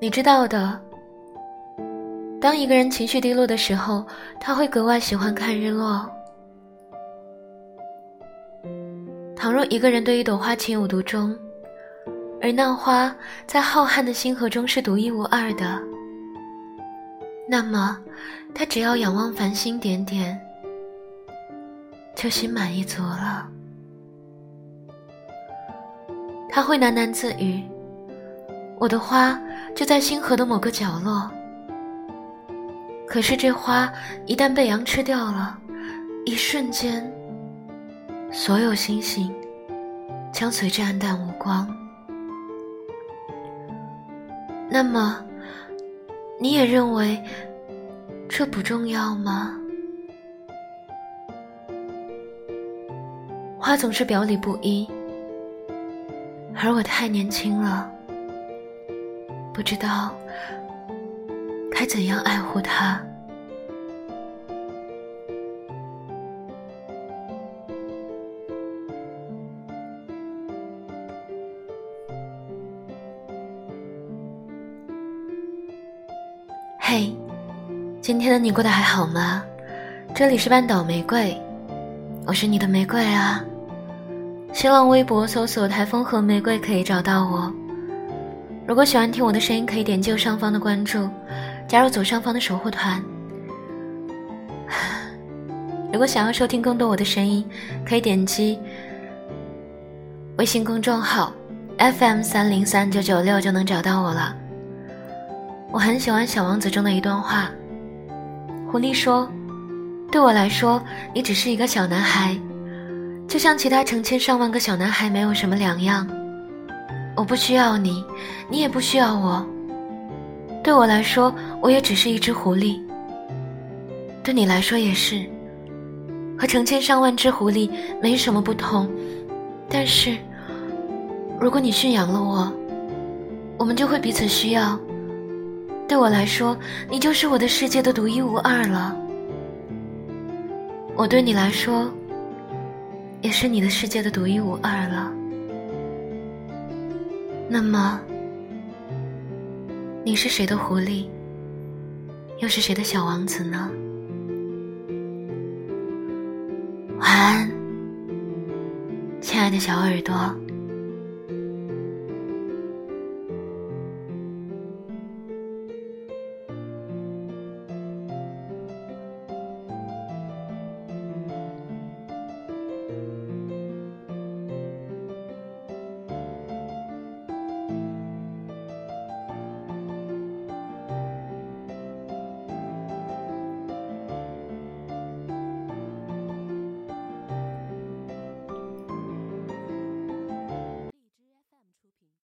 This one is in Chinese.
你知道的，当一个人情绪低落的时候，他会格外喜欢看日落。倘若一个人对一朵花情有独钟，而那花在浩瀚的星河中是独一无二的，那么他只要仰望繁星点点，就心满意足了。他会喃喃自语：“我的花就在星河的某个角落。”可是这花一旦被羊吃掉了，一瞬间。所有星星将随之黯淡无光。那么，你也认为这不重要吗？花总是表里不一，而我太年轻了，不知道该怎样爱护他。嘿，今天的你过得还好吗？这里是半岛玫瑰，我是你的玫瑰啊。新浪微博搜索“台风和玫瑰”可以找到我。如果喜欢听我的声音，可以点击右上方的关注，加入左上方的守护团。如果想要收听更多我的声音，可以点击微信公众号 FM 三零三九九六就能找到我了。我很喜欢《小王子》中的一段话。狐狸说：“对我来说，你只是一个小男孩，就像其他成千上万个小男孩没有什么两样。我不需要你，你也不需要我。对我来说，我也只是一只狐狸。对你来说也是，和成千上万只狐狸没什么不同。但是，如果你驯养了我，我们就会彼此需要。”对我来说，你就是我的世界的独一无二了。我对你来说，也是你的世界的独一无二了。那么，你是谁的狐狸，又是谁的小王子呢？晚安，亲爱的小耳朵。